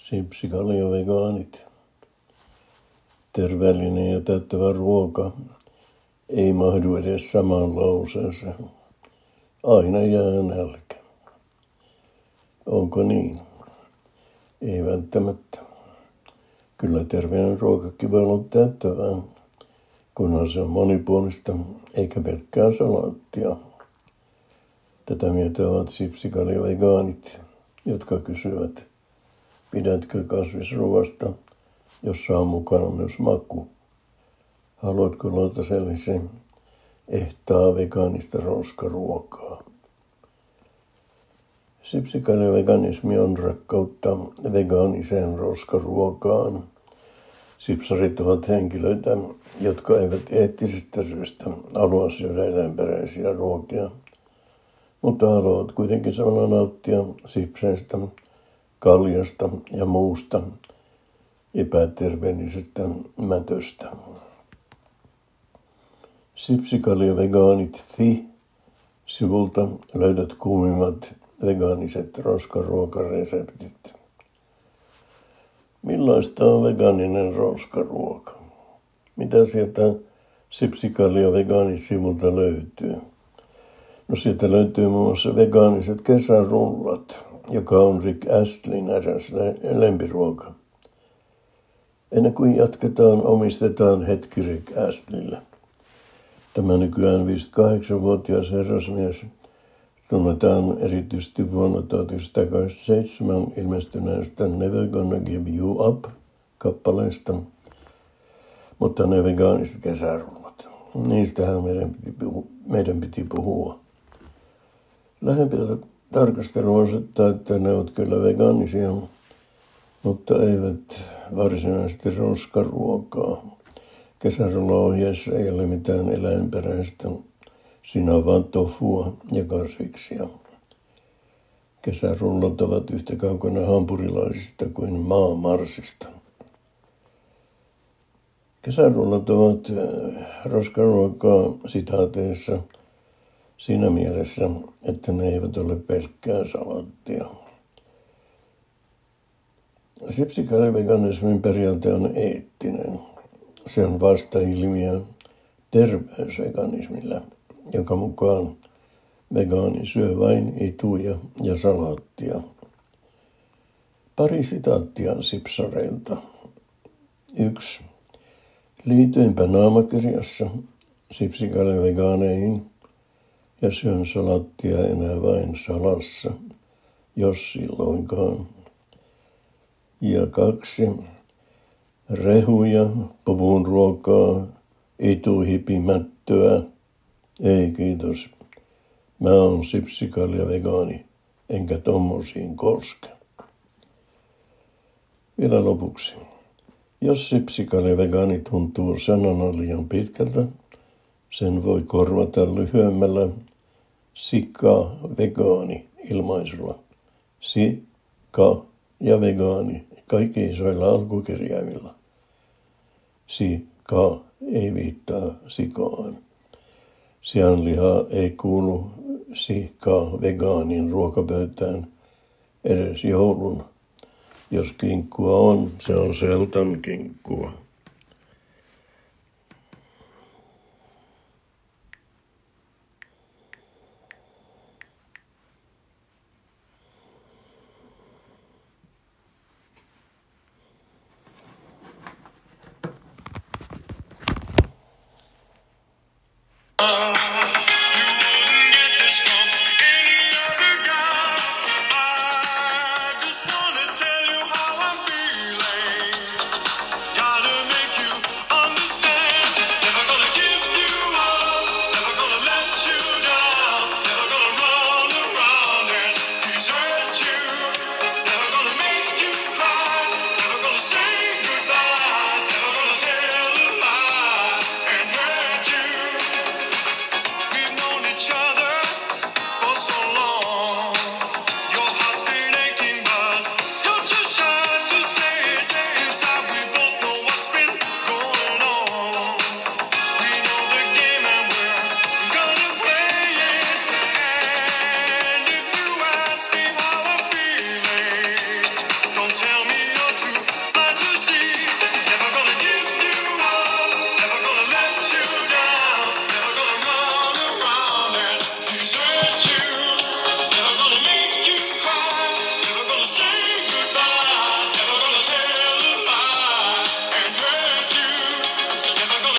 Sipsikalja vegaanit. Terveellinen ja täyttävä ruoka ei mahdu edes samaan lauseeseen. Aina jää nälkä. Onko niin? Ei välttämättä. Kyllä terveellinen ruokakin voi olla täyttävää, kunhan se on monipuolista, eikä pelkkää salaattia. Tätä mieltä ovat sipsikalja vegaanit, jotka kysyvät – Pidätkö kasvisruoasta, jossa on mukana myös maku? Haluatko lautasellisi ehtaa vegaanista roskaruokaa? Sipsikainen veganismi on rakkautta vegaaniseen roskaruokaan. Sipsarit ovat henkilöitä, jotka eivät eettisistä syistä halua syödä eläinperäisiä ruokia, mutta haluavat kuitenkin samalla nauttia sipseistä kaljasta ja muusta epäterveellisestä mätöstä. Sipsikaljavegaanit fi sivulta löydät kuumimmat vegaaniset roskaruokareseptit. Millaista on vegaaninen roskaruoka? Mitä sieltä Sipsikalia vegaanit-sivulta löytyy? No sieltä löytyy muun muassa vegaaniset kesärullat, joka on Rick Astlin eräs lempiruoka. Ennen kuin jatketaan, omistetaan hetki Rick Astlille. Tämä nykyään 58-vuotias herrasmies tunnetaan erityisesti vuonna 1987 ilmestyneestä Never Gonna Give You Up kappaleesta, mutta ne vegaaniset kesärullat. Niistähän meidän piti, puhua, meidän piti puhua. Lähempi tarkastelu osoittaa, että ne ovat kyllä vegaanisia, mutta eivät varsinaisesti roskaruokaa. Kesärulla-ohjeessa ei ole mitään eläinperäistä, siinä on vain tofua ja kasviksia. Kesärullat ovat yhtä kaukana hampurilaisista kuin maamarsista. Kesärullat ovat äh, roskaruokaa sitaateissa – siinä mielessä, että ne eivät ole pelkkää salattia. Sipsikalveganismin periaate on eettinen. Se on vastailmiö terveysveganismille, jonka mukaan vegaani syö vain ituja ja salaattia. Pari sitaattia sipsareilta. Yksi. Liityinpä naamakirjassa sipsikalle vegaaneihin ja syön salattia enää vain salassa, jos silloinkaan. Ja kaksi, rehuja, puvun ruokaa, ituhipimättöä. Ei kiitos. Mä oon sipsikalja vegaani, enkä tommosiin koske. Vielä lopuksi. Jos sipsikalja vegaani tuntuu sanana liian pitkältä, sen voi korvata lyhyemmällä sika vegaani ilmaisulla. Sika ja vegaani, kaikki isoilla alkukirjaimilla. Sika ei viittaa sikaan. Sianliha ei kuulu sika vegaanin ruokapöytään edes joulun. Jos kinkkua on, se on seltan kinkkua. Uh.